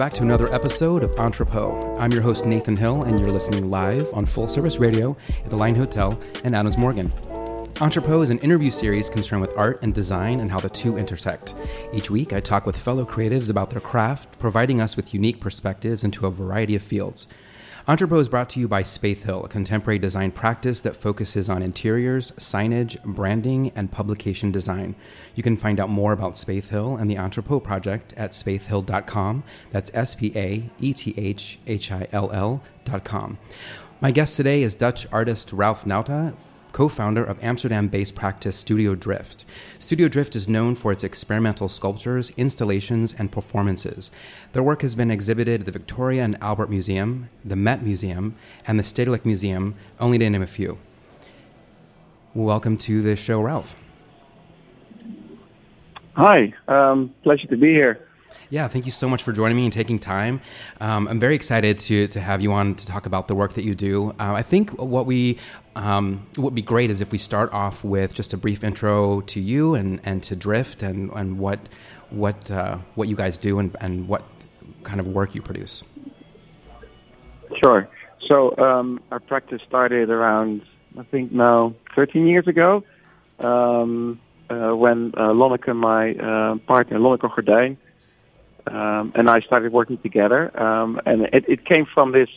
Back to another episode of Entrepot. I'm your host, Nathan Hill, and you're listening live on Full Service Radio at the Line Hotel in Adams Morgan. Entrepot is an interview series concerned with art and design and how the two intersect. Each week, I talk with fellow creatives about their craft, providing us with unique perspectives into a variety of fields. Entrepot is brought to you by Spaeth Hill, a contemporary design practice that focuses on interiors, signage, branding, and publication design. You can find out more about Spaeth Hill and the Entrepot project at spaethhill.com. That's S P A E T H H I L L.com. My guest today is Dutch artist Ralph Nauta, co founder of Amsterdam based practice Studio Drift. Studio Drift is known for its experimental sculptures, installations, and performances. Their work has been exhibited at the Victoria and Albert Museum, the Met Museum, and the Stedelijk Museum, only to name a few. Welcome to the show, Ralph. Hi, um, pleasure to be here. Yeah, thank you so much for joining me and taking time. Um, I'm very excited to, to have you on to talk about the work that you do. Uh, I think what we um, would be great is if we start off with just a brief intro to you and, and to Drift and, and what what uh, what you guys do and, and what kind of work you produce. Sure. So um, our practice started around I think now 13 years ago um, uh, when uh, Lonneke, my uh, partner, Lonneke Gordijn, um, and I started working together. Um, and it, it came from this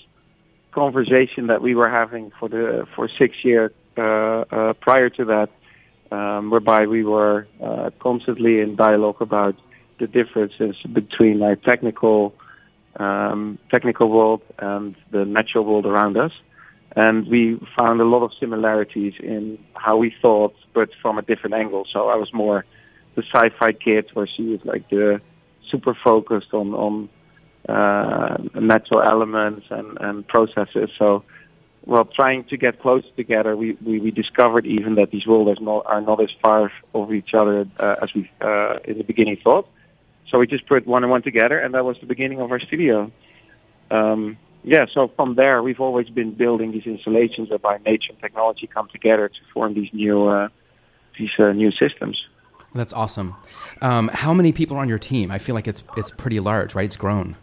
conversation that we were having for the for six years uh, uh, prior to that, um, whereby we were uh, constantly in dialogue about the differences between our technical um, technical world and the natural world around us. And we found a lot of similarities in how we thought, but from a different angle. So I was more the sci-fi kid, where she was like the super focused on on uh, natural elements and and processes. So, well, trying to get close together, we, we, we discovered even that these worlds are not as far of each other uh, as we uh, in the beginning thought. So we just put one and one together, and that was the beginning of our studio. Um, yeah, so from there, we've always been building these installations whereby nature and technology come together to form these new uh, these uh, new systems. That's awesome. Um, how many people are on your team? I feel like it's it's pretty large, right? It's grown.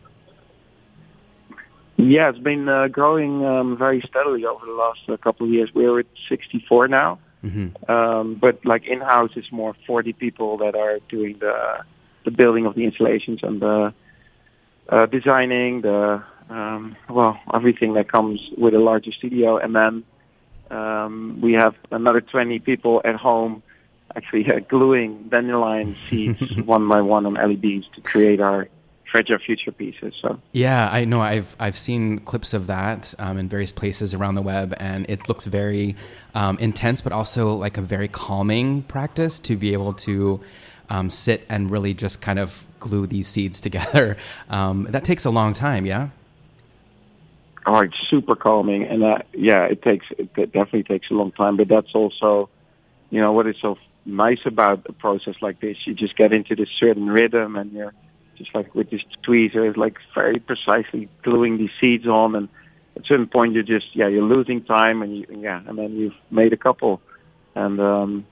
Yeah, it's been uh, growing um, very steadily over the last uh, couple of years. We're at 64 now, mm-hmm. um, but like in house, it's more 40 people that are doing the the building of the installations and the uh, designing, the um, well, everything that comes with a larger studio, and then um, we have another 20 people at home actually uh, gluing dandelion seeds one by one on LEDs to create our fragile future pieces. So yeah, I know I've I've seen clips of that um, in various places around the web, and it looks very um, intense, but also like a very calming practice to be able to. Um, sit and really just kind of glue these seeds together. Um, that takes a long time, yeah. Oh, it's super calming, and that yeah, it takes it definitely takes a long time. But that's also, you know, what is so nice about a process like this. You just get into this certain rhythm, and you're just like with this tweezer, like very precisely gluing these seeds on, and at a certain point you're just yeah you're losing time, and you yeah, and then you've made a couple, and um,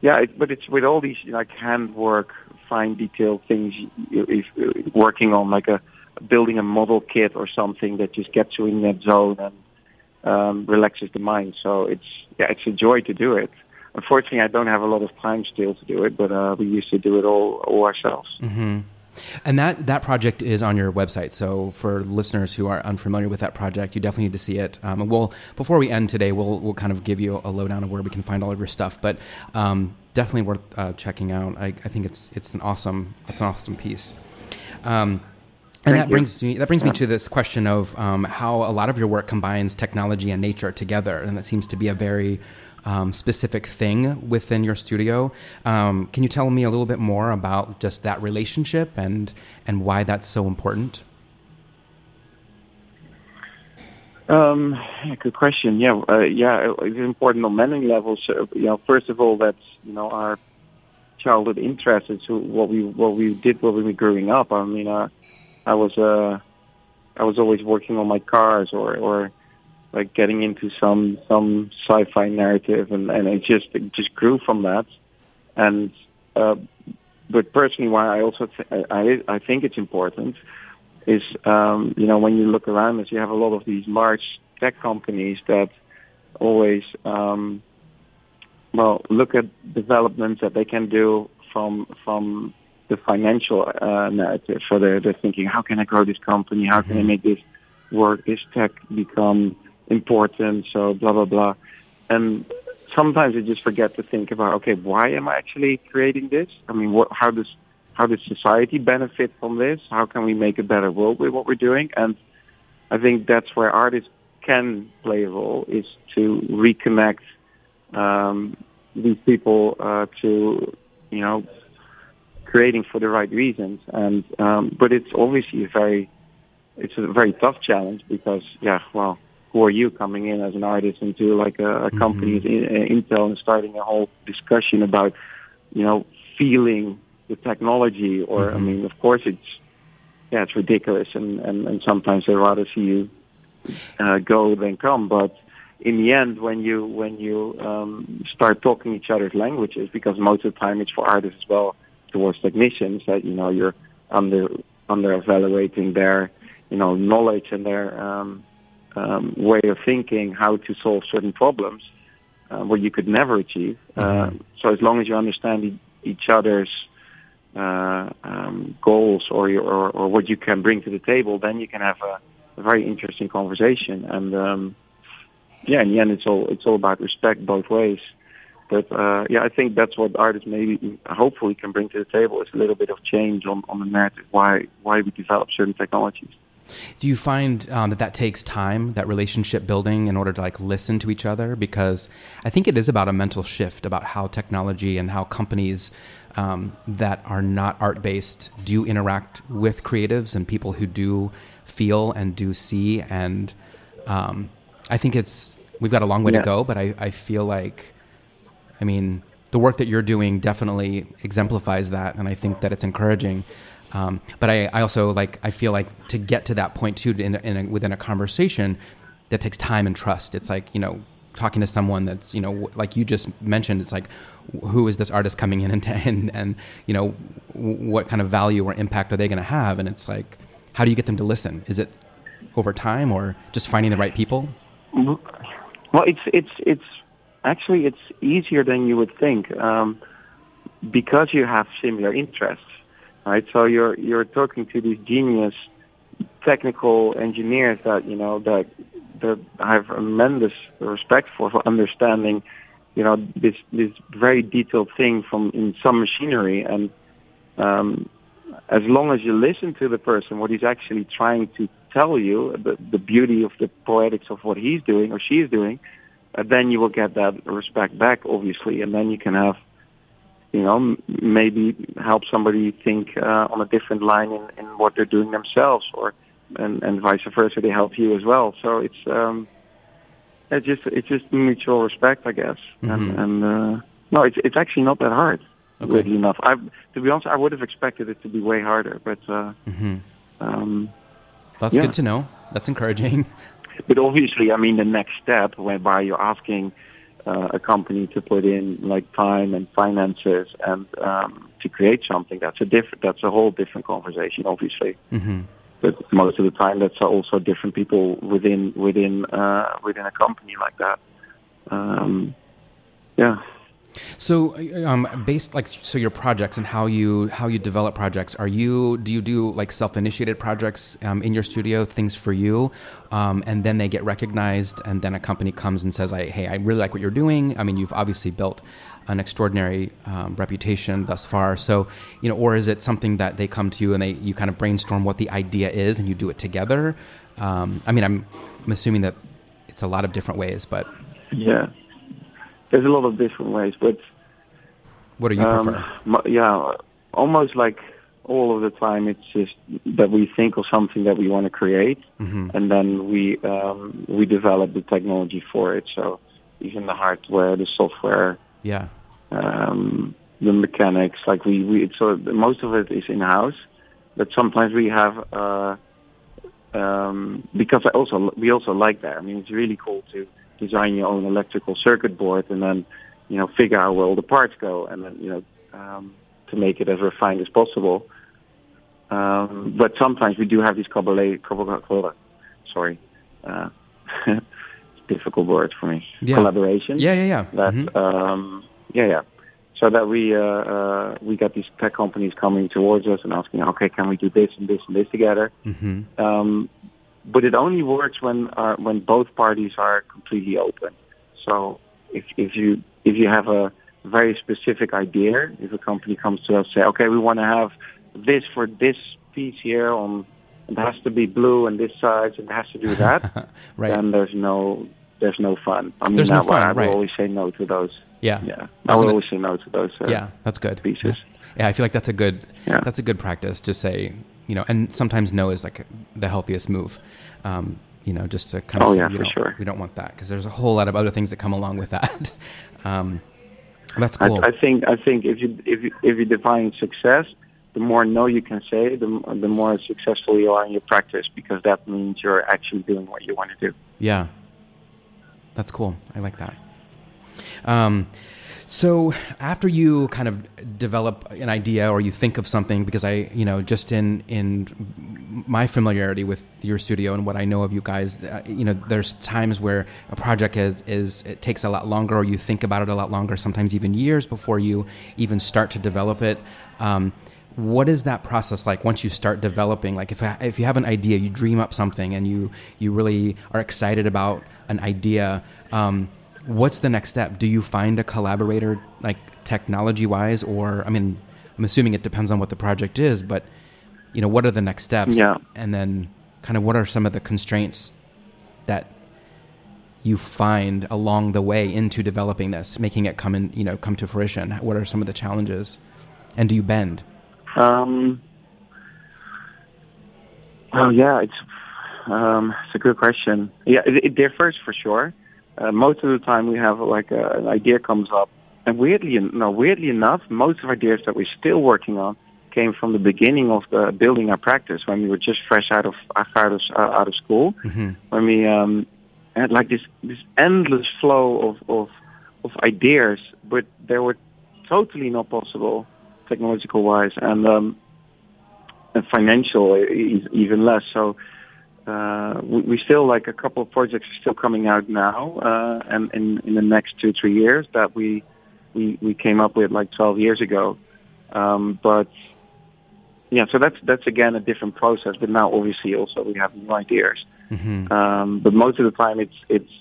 yeah, it, but it's with all these like handwork, fine detail things, you, if working on like a building a model kit or something that just gets you in that zone and um, relaxes the mind. So it's yeah, it's a joy to do it unfortunately, I don't have a lot of time still to do it, but uh, we used to do it all, all ourselves. Mm-hmm. And that, that project is on your website. So for listeners who are unfamiliar with that project, you definitely need to see it. Um, we'll before we end today, we'll we'll kind of give you a lowdown of where we can find all of your stuff. But um, definitely worth uh, checking out. I, I think it's it's an awesome it's an awesome piece. Um, and Thank that you. brings me that brings me to this question of um, how a lot of your work combines technology and nature together, and that seems to be a very um, specific thing within your studio. Um, can you tell me a little bit more about just that relationship and and why that's so important? Um, yeah, good question. Yeah, uh, yeah, it's important on many levels. Uh, you know, first of all, that's you know our childhood interests. It's what we what we did when we were growing up. I mean, uh, I was uh, I was always working on my cars or or like getting into some some sci-fi narrative, and and it just it just grew from that. And uh, but personally, why I also th- I I think it's important is um, you know when you look around us, you have a lot of these large tech companies that always um, well look at developments that they can do from from the financial uh, narrative. So they're they're thinking, how can I grow this company? How can I make this work? This tech become important? So blah blah blah, and sometimes they just forget to think about okay, why am I actually creating this? I mean, what how does how does society benefit from this? How can we make a better world with what we're doing? And I think that's where artists can play a role is to reconnect um, these people uh, to, you know, creating for the right reasons. And um, but it's obviously a very, it's a very tough challenge because yeah, well, who are you coming in as an artist into like a, a company as in, uh, Intel and starting a whole discussion about, you know, feeling the technology? Or I mean, of course, it's yeah, it's ridiculous, and and, and sometimes they rather see you uh, go than come. But in the end, when you when you um, start talking each other's languages, because most of the time it's for artists as well towards technicians that you know you're under under evaluating their you know knowledge and their um, um, way of thinking, how to solve certain problems, uh, what you could never achieve. Uh, so as long as you understand e- each other's uh, um, goals or, your, or or what you can bring to the table, then you can have a, a very interesting conversation. And um, yeah, in the end, it's all it's all about respect both ways. But uh, yeah, I think that's what artists maybe hopefully can bring to the table is a little bit of change on, on the narrative why why we develop certain technologies. Do you find um, that that takes time, that relationship building, in order to like listen to each other? Because I think it is about a mental shift about how technology and how companies um, that are not art based do interact with creatives and people who do feel and do see. And um, I think it's we've got a long way Yeah. to go, but I, I feel like, I mean, the work that you're doing definitely exemplifies that, and I think that it's encouraging. Um, but I, I also like I feel like to get to that point too in, in a, within a conversation that takes time and trust. It's like you know talking to someone that's you know like you just mentioned. It's like who is this artist coming in and and, and you know what kind of value or impact are they going to have? And it's like how do you get them to listen? Is it over time or just finding the right people? Well, it's it's it's actually it's easier than you would think um, because you have similar interests, right? So you're you're talking to these genius technical engineers that you know that that I have tremendous respect for for understanding, you know, this this very detailed thing from in some machinery and. Um, as long as you listen to the person, what he's actually trying to tell you, the, the beauty of the poetics of what he's doing or she's doing, uh, then you will get that respect back, obviously, and then you can have, you know, maybe help somebody think uh, on a different line in, in what they're doing themselves, or and, and vice versa, they help you as well. So it's um, it's just it's just mutual respect, I guess, and and uh, no, it's it's actually not that hard. Okay. Weirdly enough, I to be honest, I would have expected it to be way harder, but uh, um, That's Yeah. good to know. That's encouraging. but obviously, I mean, the next step, whereby you're asking uh, a company to put in like time and finances and um, to create something, that's a different, that's a whole different conversation, obviously. hmm But most of the time, that's also different people within within uh, within a company like that. Um, yeah. So, um, based like so, your projects and how you how you develop projects. Are you do you do like self initiated projects um, in your studio, things for you, um, and then they get recognized, and then a company comes and says, "I hey, I really like what you're doing." I mean, you've obviously built an extraordinary um, reputation thus far. So, you know, or is it something that they come to you and they you kind of brainstorm what the idea is and you do it together? Um, I mean, I'm I'm assuming that it's a lot of different ways, but Yeah, there's a lot of different ways, but what do you um, prefer? yeah, almost like all of the time, it's just that we think of something that we want to create, hmm and then we um, we develop the technology for it. So even the hardware, the software, Yeah. um, the mechanics. Like we, we it's sort of, most of it is in house, but sometimes we have uh, um, because I also we also like that. I mean, it's really cool to design your own electrical circuit board and then you know figure out where all the parts go, and then you know um, to make it as refined as possible. Um, but sometimes we do have these collabora- sorry, uh, difficult word for me. Yeah. Collaboration Yeah, yeah, yeah. that Mhm. um, yeah yeah so that we uh, uh, we got these tech companies coming towards us and asking okay can we do this and this and this together Mhm. um, but it only works when uh, when both parties are completely open so if if you if you have a very specific idea if a company comes to us say okay we want to have this for this piece here on it has to be blue and this size and it has to do that right. then there's no there's no fun. I mean, There's no fun, I will right. always say no to those. yeah. Yeah, I I will always say no to those. Uh, yeah, that's good. pieces. Yeah, I feel like that's a good Yeah. that's a good practice. Just say, you know, and sometimes no is like the healthiest move. Um, you know, just to kind of Oh, say, yeah, you for sure. we don't want that because there's a whole lot of other things that come along with that. um, that's I, cool. I think I think if you if you if you define success, the more no you can say, the the more successful you are in your practice because that means you're actually doing what you want to do. Yeah. That's cool. I like that. Um, so after you kind of develop an idea or you think of something, because I, you know, just in in my familiarity with your studio and what I know of you guys, uh, you know, there's times where a project is, is it takes a lot longer, or you think about it a lot longer, sometimes even years before you even start to develop it. Um, what is that process like once you start developing like if, if you have an idea you dream up something and you you really are excited about an idea um, what's the next step do you find a collaborator like technology wise or i mean i'm assuming it depends on what the project is but you know what are the next steps Yeah. and then kind of what are some of the constraints that you find along the way into developing this making it come in you know come to fruition what are some of the challenges and do you bend Um, well, yeah, it's um, it's a good question. Yeah, it, it differs for sure. Uh, most of the time, we have like a, an idea comes up, and weirdly, no, weirdly enough, most of ideas that we're still working on came from the beginning of the building our practice when we were just fresh out of out of uh, out of school. hmm when we um, had like this this endless flow of of, of ideas, but they were totally not possible technological wise and um, and financial even less. So uh, we, we still like a couple of projects are still coming out now, uh, and in in the next two three years that we we we came up with like 12 years ago. Um, but yeah, so that's that's again a different process. But now obviously also we have new ideas. hmm Um, but most of the time, it's it's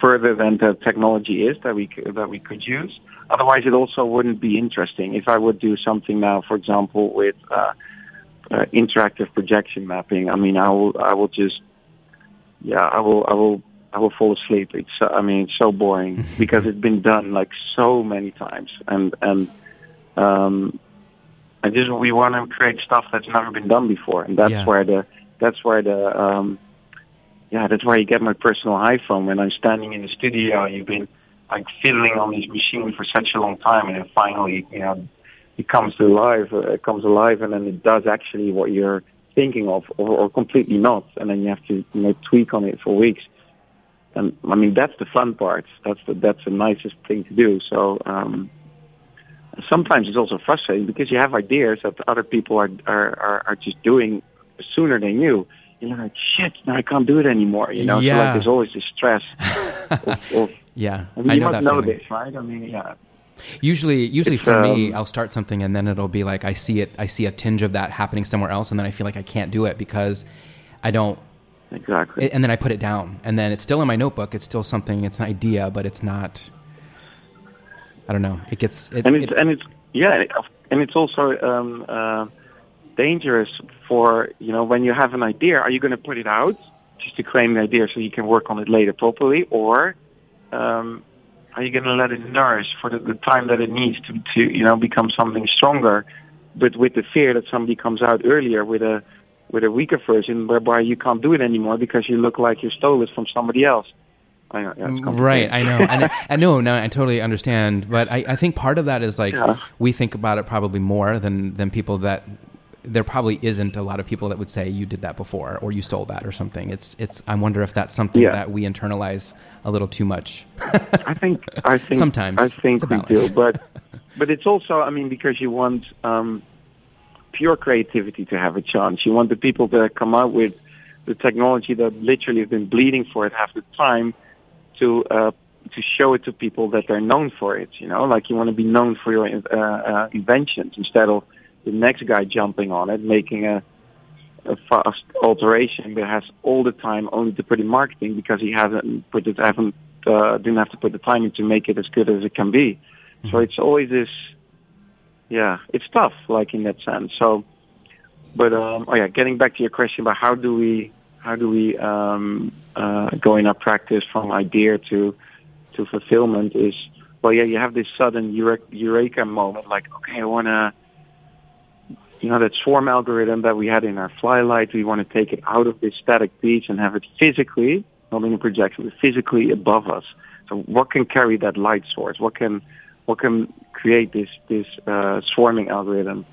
further than the technology is that we that we could use. Otherwise, it also wouldn't be interesting. If I would do something now, for example, with uh, uh, interactive projection mapping, I mean, I will I will just yeah, I will I will I will fall asleep. It's uh, I mean, it's so boring because it's been done like so many times, and and um, I just we want to create stuff that's never been done before, and that's Yeah. where the that's where the um, yeah that's where you get my personal high from when I'm standing in the studio and you've been like fiddling on this machine for such a long time, and then finally you know it comes to life, uh, it comes alive, and then it does actually what you're thinking of, or, or completely not, and then you have to you know tweak on it for weeks. And I mean that's the fun part. That's the that's the nicest thing to do. So um, sometimes it's also frustrating because you have ideas that other people are are are, are just doing sooner than you. You're like shit, now I can't do it anymore. You know, so like there's always this stress of, of Yeah, I mean, I you know must that know feeling. this, right? I mean, yeah. Usually, usually It's, for me, um, I'll start something and then it'll be like I see it, I see a tinge of that happening somewhere else, and then I feel like I can't do it because I don't. Exactly. And then I put it down, and then it's still in my notebook. It's still something. It's an idea, but it's not. I don't know. It gets. It, and it's it- and it's yeah, and it's also um, uh, dangerous for you know when you have an idea. Are you going to put it out just to claim the idea so you can work on it later properly, or um, are you going to let it nourish for the, the time that it needs to to you know become something stronger, but with the fear that somebody comes out earlier with a with a weaker version whereby you can't do it anymore because you look like you stole it from somebody else. I know, yeah, Right. I know, and I know, no, I totally understand. But I, I think part of that is like Yeah. we think about it probably more than than people that there probably isn't a lot of people that would say you did that before or you stole that or something. It's it's. I wonder if that's something Yeah. that we internalize a little too much. I think I think Sometimes. I think we do, but but it's also I mean because you want um, pure creativity to have a chance. You want the people that come out with the technology that literally have been bleeding for it half the time to uh, to show it to people that they're known for it. You know, like you want to be known for your uh, uh, inventions instead of the next guy jumping on it, making a a fast alteration that has all the time only to put in marketing because he hasn't put it haven't uh, didn't have to put the time in to make it as good as it can be. So it's always this yeah, it's tough like in that sense. So but um oh yeah, getting back to your question about how do we how do we um uh go in our practice from idea to to fulfillment is well yeah, you have this sudden eureka moment like okay, I want to you know that swarm algorithm that we had in our flylight we want to take it out of this static beach and have it physically not in a projection but physically above us. So what can carry that light source? What can what can create this this uh, swarming algorithm?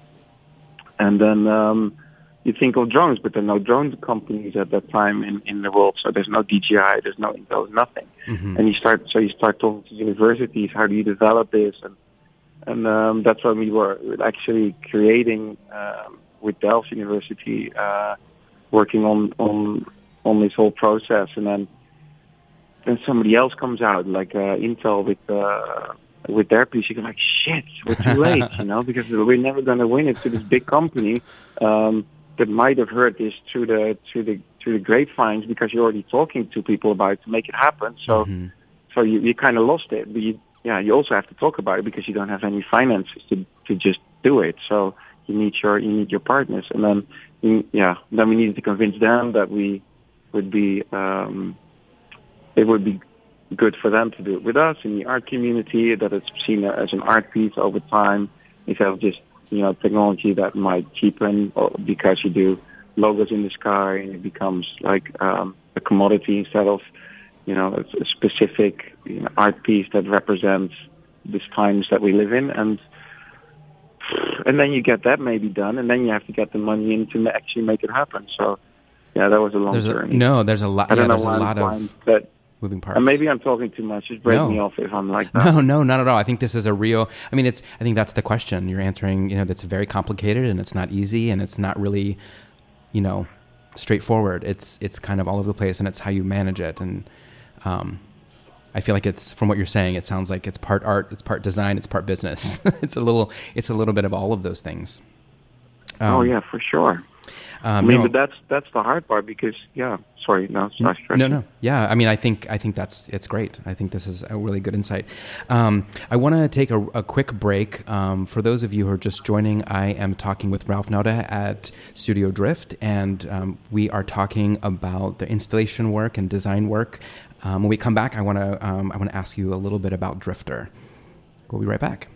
And then um, you think of drones but there are no drone companies at that time in, in the world. So there's no DJI there's no Intel nothing. Mhm. and you start so you start talking to universities how do you develop this? And and um, that's when we were actually creating um, with Delft University, uh, working on on on this whole process, and then then somebody else comes out like uh, Intel with uh, with their piece. You go like, shit, we're too late, you know, because we're never going to win it to this big company um, that might have heard this through the through the through the grapevines because you're already talking to people about it to make it happen. So Mhm. so you, you kind of lost it. But you, yeah, you also have to talk about it because you don't have any finances to to just do it. So you need your you need your partners, and then yeah, then we needed to convince them that we would be um, it would be good for them to do it with us in the art community. That it's seen as an art piece over time instead of just you know technology that might cheapen because you do logos in the sky and it becomes like um, a commodity instead of you know, a, a specific you know, art piece that represents these times that we live in, and and then you get that maybe done, and then you have to get the money in to actually make it happen. So, yeah, that was a long There's a, journey. no, there's a lot. I don't know there's a why lot I'm of but moving parts. and maybe I'm talking too much. Just break No. me off if I'm like that. No, no, not at all. I think this is a real. I mean, it's. I think that's the question you're answering. You know, that's very complicated and it's not easy and it's not really, you know, straightforward. It's it's kind of all over the place and it's how you manage it. And um, I feel like it's from what you're saying. It sounds like it's part art, it's part design, it's part business. it's a little. It's a little bit of all of those things. oh Um, yeah, for sure. I Um, mean, no. but that's that's the hard part because yeah. Sorry, no, sorry. No, no, yeah. I mean, I think I think that's it's great. I think this is a really good insight. Um, I want to take a, a quick break. Um, for those of you who are just joining, I am talking with Ralph Nauta at Studio Drift, and um, we are talking about the installation work and design work. Um, when we come back, I want to um, I want to ask you a little bit about Drifter. We'll be right back.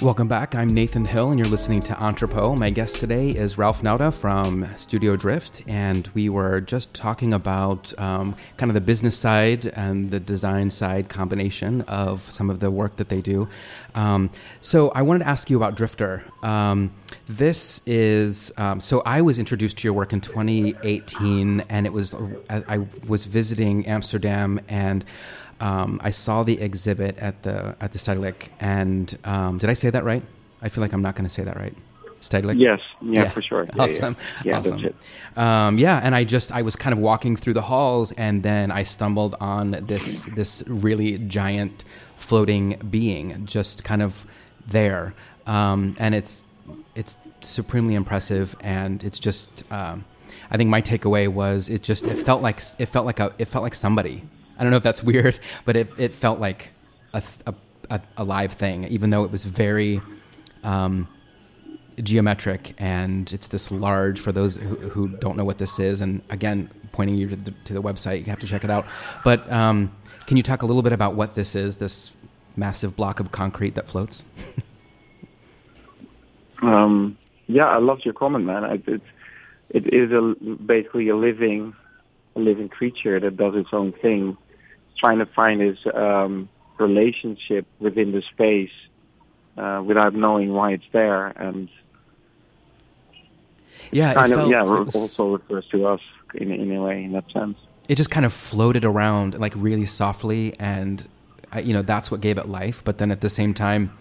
Welcome back. I'm Nathan Hill, and you're listening to Entrepot. My guest today is Ralph Nauta from Studio Drift, and we were just talking about um, kind of the business side and the design side combination of some of the work that they do. Um, so I wanted to ask you about Drifter. Um, this is um, so I was introduced to your work in 2018, and it was I, I was visiting Amsterdam and um, I saw the exhibit at the at the Stedelijk, and um, did I say that right? I feel like I'm not going to say that right. Stedelijk. Yes, yeah, yeah. for sure. Yeah, awesome, yeah, awesome. Um, yeah, and I just I was kind of walking through the halls, and then I stumbled on this this really giant floating being, just kind of there, um, and it's it's supremely impressive, and it's just. Um, I think my takeaway was it just it felt like it felt like a it felt like somebody I don't know if that's weird, but it, it felt like a, a, a live thing, even though it was very um, geometric and it's this large for those who, who, don't know what this is. And again, pointing you to the, to the website, you have to check it out. But um, can you talk a little bit about what this is, this massive block of concrete that floats? um, yeah, I loved your comment, man. It's, it is a, basically a living, a living creature that does its own thing trying to find his um, relationship within the space uh, without knowing why it's there, and yeah, kind of yeah, was, also refers to us in in a way in that sense. It just kind of floated around like really softly, and you know that's what gave it life. But then at the same time,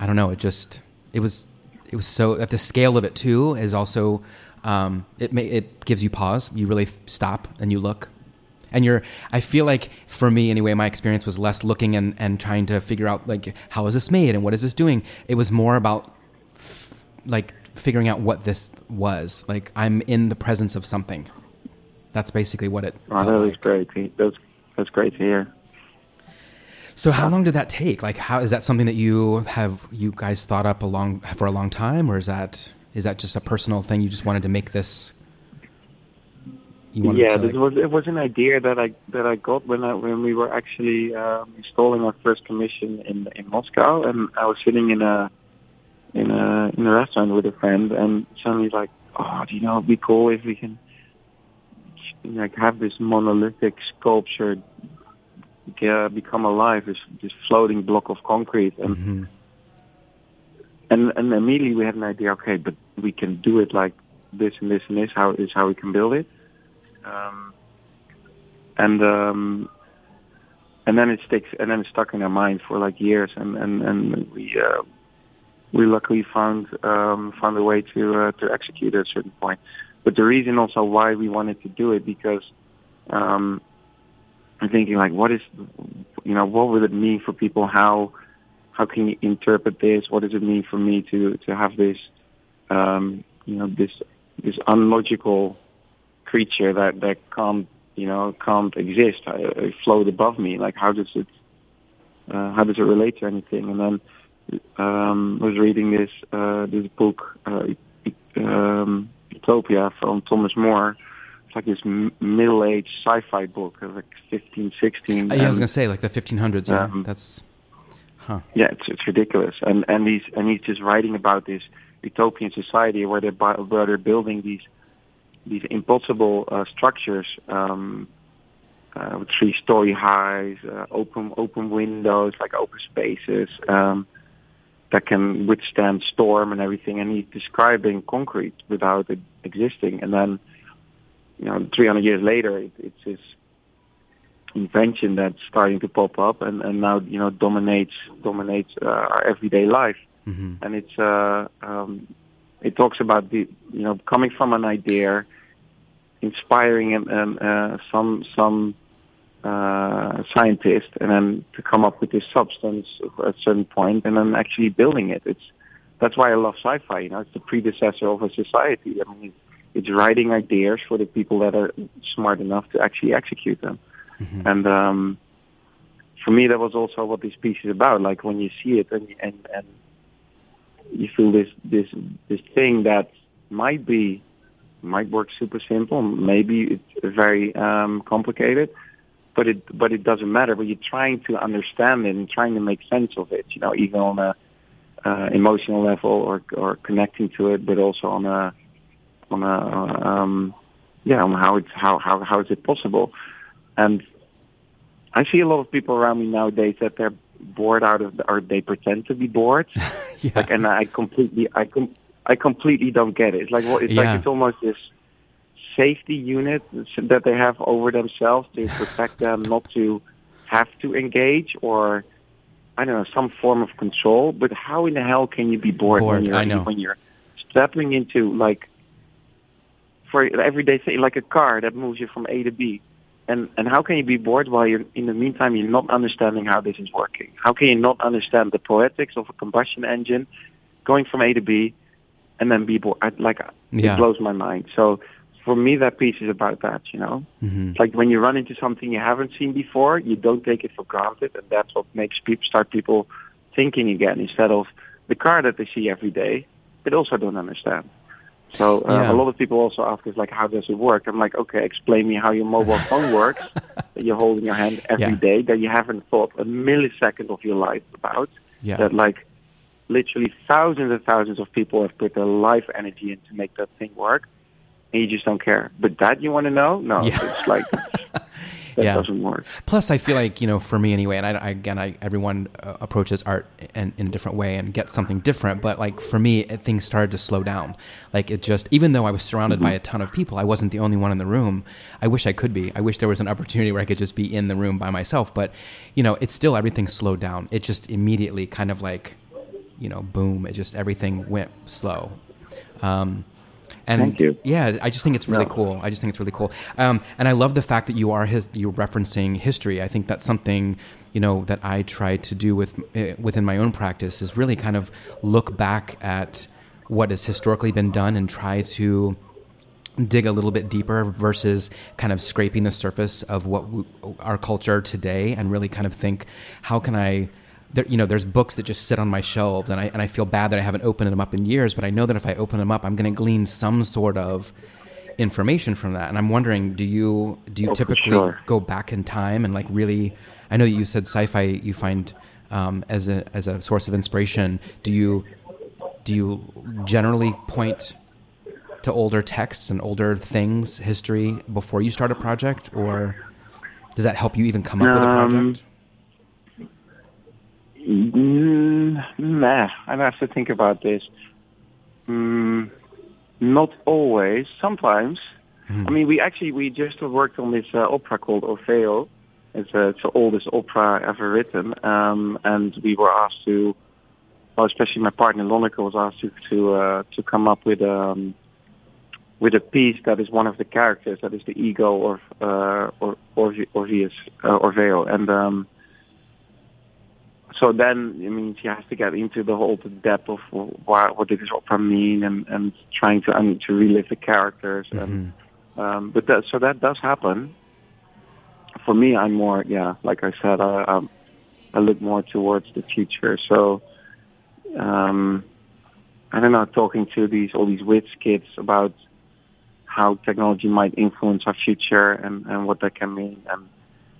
I don't know. It just it was it was so at the scale of it too is also um, it may, it gives you pause. You really stop and you look and you're i feel like for me anyway my experience was less looking and, and trying to figure out like how is this made and what is this doing? It was more about f- like figuring out what this was. Like i'm in the presence of something. That's basically what it oh, that was like. great that's that's great to hear. So how long did that take? Like how is that something that you have you guys thought up a long for a long time or is that is that just a personal thing? You just wanted to make this yeah, this was it was an idea that I that I got when I when we were actually um, installing our first commission in in Moscow, and I was sitting in a in a in a restaurant with a friend, and suddenly like, oh, do you know, it'd be cool if we can like have this monolithic sculpture uh, become alive, this this floating block of concrete, and mm-hmm. and and immediately we had an idea. Okay, but we can do it like this and this and this. How is how we can build it um, and um, and then it sticks, and then it's stuck in our mind for like years, and and and we uh, we luckily found um, found a way to uh, to execute at a certain point. But the reason also why we wanted to do it because um, I'm thinking like, what is you know what would it mean for people? How how can you interpret this? What does it mean for me to to have this um, you know this this unlogical creature that that can't you know can't exist, I, I float above me. Like how does it uh, how does it relate to anything? And then um, I was reading this uh, this book uh, um, Utopia from Thomas More. It's like this m- middle-aged sci-fi book, like 15, 16. Uh, yeah, I was gonna say like the 1500s. Yeah, um, that's huh. Yeah, it's it's ridiculous. And and he's and he's just writing about this utopian society where they're where they're building these these impossible uh, structures um, uh, with three-story highs, uh, open open windows, like open spaces um, that can withstand storm and everything. And he's describing concrete without it existing. And then, you know, 300 years later, it, it's this invention that's starting to pop up and, and now you know dominates dominates uh, our everyday life. Mm-hmm. And it's uh, um, it talks about the you know coming from an idea, inspiring and, and uh, some some uh, scientist, and then to come up with this substance at a certain point, and then actually building it. It's that's why I love sci-fi. You know, it's the predecessor of a society. I mean, it's, it's writing ideas for the people that are smart enough to actually execute them. Mm-hmm. And um, for me, that was also what this piece is about. Like when you see it and and and you feel this this this thing that might be might work super simple, maybe it's very um, complicated, but it but it doesn't matter. But you're trying to understand it and trying to make sense of it. You know, even on a uh, emotional level or or connecting to it, but also on a on a um, yeah on how it's how how how is it possible, and I see a lot of people around me nowadays that they're bored out of the, or they pretend to be bored, yeah. like and I completely I com- I completely don't get it. It's like what it's Yeah. like it's almost this safety unit that they have over themselves to protect them not to have to engage or I don't know some form of control. But how in the hell can you be bored, Bored, when you're when you're stepping into like for everyday thing like a car that moves you from A to B? And and how can you be bored while you're in the meantime you're not understanding how this is working? How can you not understand the poetics of a combustion engine going from A to B and then be bored? I, like Yeah. it blows my mind. So for me, that piece is about that. You know, Mhm. it's like when you run into something you haven't seen before, you don't take it for granted, and that's what makes people start people thinking again instead of the car that they see every day, but also don't understand. So uh, Yeah. a lot of people also ask us like, how does it work? I'm like, okay, explain me how your mobile phone works that you're holding your hand every Yeah. day that you haven't thought a millisecond of your life about. Yeah. That like literally thousands and thousands of people have put their life energy in to make that thing work, and you just don't care. But that you want to know? No, Yeah. it's like that Yeah. doesn't work. Plus, I feel like you know, for me anyway, and I, I again, I, everyone uh, approaches art in, in a different way and gets something different. But like for me, it, things started to slow down. Like it just, even though I was surrounded by a ton of people, I wasn't the only one in the room. I wish I could be. I wish there was an opportunity where I could just be in the room by myself. But you know, it's still everything slowed down. It just immediately kind of like, you know, boom. It just everything went slow. Um, and Thank you. yeah, I just think it's really Yeah. cool. I just think it's really cool. Um, and I love the fact that you are his, you're referencing history. I think that's something you know that I try to do with uh, within my own practice is really kind of look back at what has historically been done and try to dig a little bit deeper versus kind of scraping the surface of what w- our culture today and really kind of think how can I there, you know there's books that just sit on my shelves and I and I feel bad that I haven't opened them up in years but I know that if I open them up I'm going to glean some sort of information from that and I'm wondering do you do you Oh, typically sure. go back in time and like really I know you said sci-fi you find um, as a as a source of inspiration do you do you generally point to older texts and older things, history, before you start a project, or does that help you even come up with a Um, project? Mm, nah, I'd have to think about this. Mm, not always. Sometimes. I mean, we actually we just worked on this uh, opera called Orfeo. It's, uh, it's the oldest opera ever written, um, and we were asked to, well, especially my partner Lonneke was asked to to, uh, to come up with um, with a piece that is one of the characters, that is the ego or uh, or Orpheus, uh, Orfeo, and. Um, so then it means you has to get into the whole the depth of what what did this opera mean and and trying to um, to relive the characters and um but that so that does happen. For me i'm more yeah like i said i um, i look more towards the future. So um i don't know talking to these all these wits kids about how technology might influence our future and and what that can mean and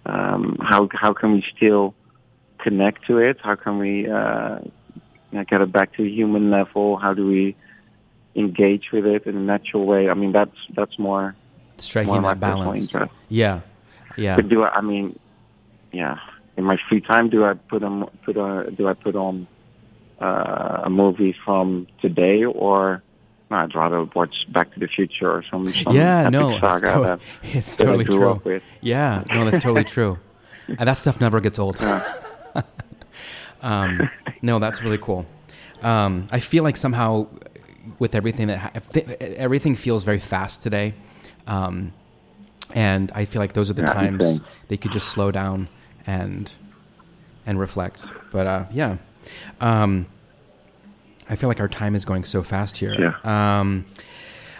um how how can we still connect to it? How can we uh, get it back to a human level? How do we engage with it in a natural way? I mean, that's that's more Striking more that balance. Yeah, yeah, But do I? I mean, yeah. In my free time, do I put on put on do I put on uh, a movie from today or? I'd rather watch Back to the Future or some, some yeah. No, it's, saga to- that, it's that totally true. Yeah, no, that's totally true. And that stuff never gets old. um, no, that's really cool. Um, I feel like somehow with everything that ha- everything feels very fast today, um, and I feel like those are the Yeah, times insane. they could just slow down and and reflect. But uh, yeah, um, I feel like our time is going so fast here. Yeah. Um,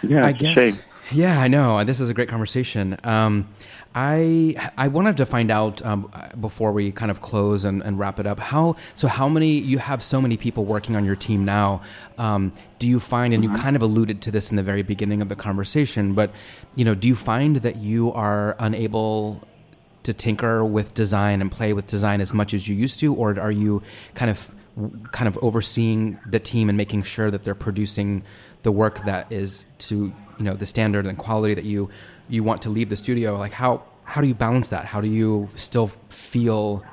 Yeah, I guess. shame. Yeah, I know. This is a great conversation. Um, I I wanted to find out um, before we kind of close and, and wrap it up. How so? How many you have so many people working on your team now? Um, do you find, and you kind of alluded to this in the very beginning of the conversation, but you know, do you find that you are unable to tinker with design and play with design as much as you used to, or are you kind of kind of overseeing the team and making sure that they're producing the work that is to you know the standard and quality that you you want to leave the studio? Like how how do you balance that? How do you still feel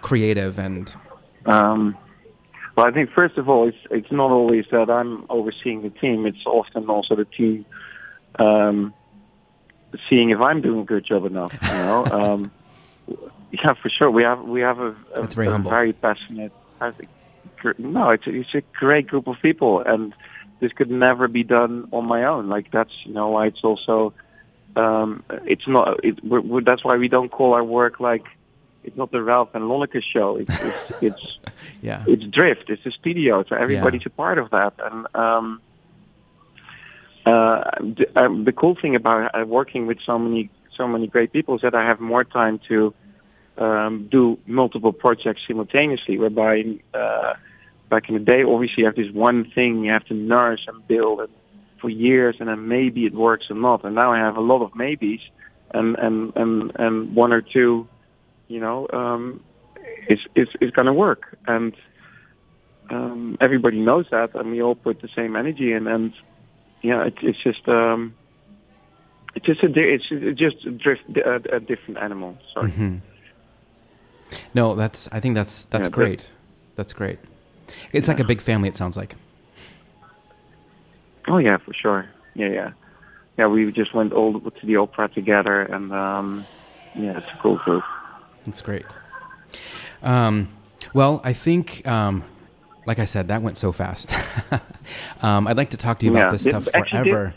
creative and Um, well, I think first of all, it's it's not always that I'm overseeing the team. It's often also the team um, seeing if I'm doing a good job enough. You know, um, yeah, for sure. We have we have a, a, very a very passionate. I think, no, it's a, it's a great group of people, and this could never be done on my own. Like that's you know why it's also um, it's not. It, we're, we're, that's why we don't call our work like it's not the Ralph and Lonneke show. It's it's, it's yeah it's drift. It's a studio, so everybody's a part of that. And um, uh, the, um, the cool thing about uh, working with so many so many great people is that I have more time to um, do multiple projects simultaneously. Whereby uh, back in the day, obviously you have this one thing you have to nourish and build for years, and then maybe it works or not. And now I have a lot of maybes, and and and and one or two, you know, um, is is is going to work. And um, everybody knows that, and we all put the same energy in. And yeah, it, it's just um, it's just a it's just a, drift, a, a different animal. Sorry. hmm No, that's. I think that's that's Yeah, but- great. That's great. It's like a big family. It sounds like. Oh yeah, for sure. Yeah, yeah, yeah. We just went all to the opera together, and um, yeah, it's a cool group. It's great. Um, well, I think, um, like I said, that went so fast. um, I'd like to talk to you about this Did- stuff actually, did- forever.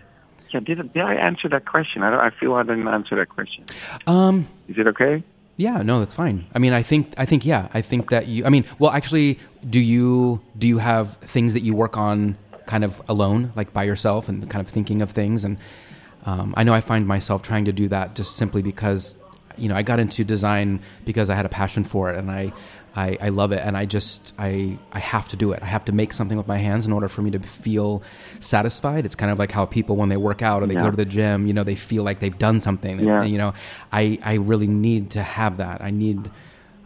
Yeah, did did I answer that question? I don't, I feel I didn't answer that question. Um, Is it okay? Yeah, no, that's fine. I mean, I think, I think, yeah, I think that you. I mean, well, actually, do you do you have things that you work on kind of alone, like by yourself, and kind of thinking of things? And um, I know I find myself trying to do that just simply because, you know, I got into design because I had a passion for it, and I. I, I love it, and I just I I have to do it. I have to make something with my hands in order for me to feel satisfied. It's kind of like how people when they work out or they go to the gym, you know, they feel like they've done something. Yeah. And, you know, I I really need to have that. I need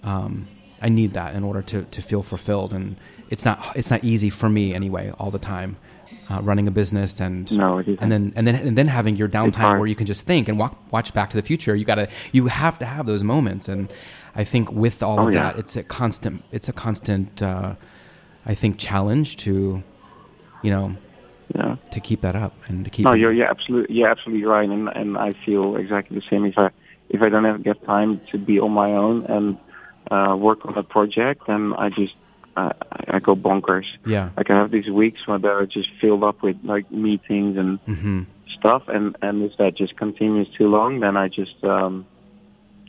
um, I need that in order to, to feel fulfilled. And it's not it's not easy for me anyway all the time. Uh, running a business and No, and then and then and then having your downtime where you can just think and walk, watch Back to the Future. You gotta you have to have those moments. And I think with all Oh, of yeah. that, it's a constant it's a constant uh, I think challenge to you know Yeah. to keep that up and to keep No, you're you're absolutely you're absolutely right, and and I feel exactly the same. If I if I don't have get time to be on my own and uh, work on a project, then I just uh, I I go bonkers. yeah Like I have these weeks where they're just filled up with like meetings and hmm stuff, and and if that just continues too long, then I just um,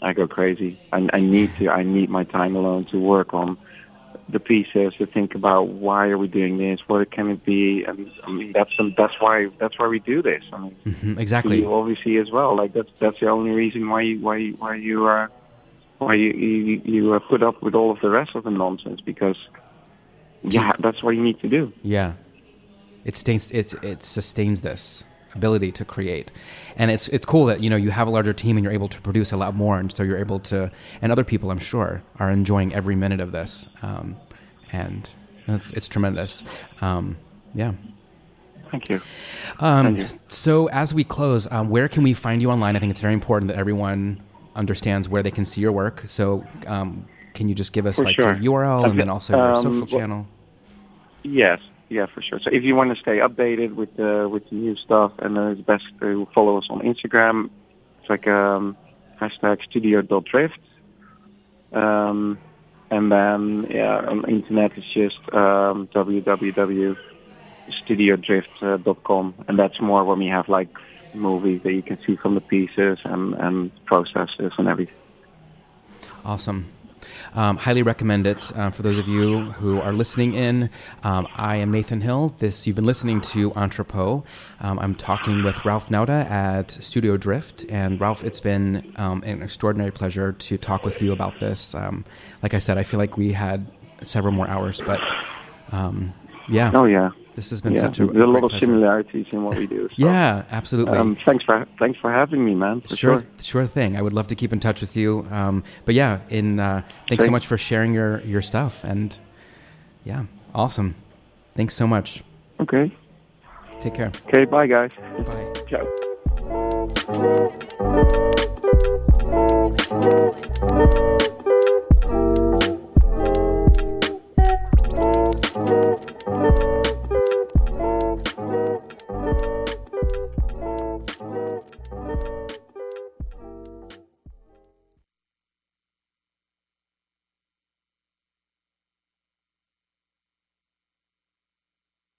I go crazy. I, I need to I need my time alone to work on the pieces to think about why are we doing this, what can it be, and I mean that's that's why that's why we do this. I mean, hmm exactly you obviously as well. Like that's that's the only reason why you why you- why you are why you you, you uh, put up with all of the rest of the nonsense because yeah, that's what you need to do. Yeah, it stains. It's it sustains this ability to create, and it's it's cool that you know you have a larger team and you're able to produce a lot more, and so you're able to. And other people, I'm sure, are enjoying every minute of this, um, and it's it's tremendous. Um, yeah. Thank you. Um, Thank you. so as we close, um, where can we find you online? I think it's very important that everyone understands where they can see your work. So um, can you just give us For like sure. your URL and then also your Um, social well- channel? Yes, yeah, for sure. So if you want to stay updated with the with the new stuff, and uh, it's best to follow us on Instagram. It's like um, hashtag studio.drift. Um, and then yeah, on internet it's just um, www.studiodrift.com, and that's more when we have like movies that you can see from the pieces and and processes and everything. Awesome. Um, highly recommend it uh, for those of you who are listening in. Um, I am Nathan Hill. This you've been listening to Entrepot. Um, I'm talking with Ralph Nauta at Studio Drift, and Ralph, it's been um, an extraordinary pleasure to talk with you about this. Um, like I said, I feel like we had several more hours, but um, yeah, Oh yeah, This has been yeah, such a there's a lot of pleasure. similarities in what we do. So, Yeah, absolutely. Um, thanks for thanks for having me, man. Sure, sure. sure thing. I would love to keep in touch with you. Um, but yeah, in uh, thanks so much for sharing your your stuff. And yeah, awesome. Thanks so much. Okay. Take care. Okay. Bye, guys. Bye. Ciao.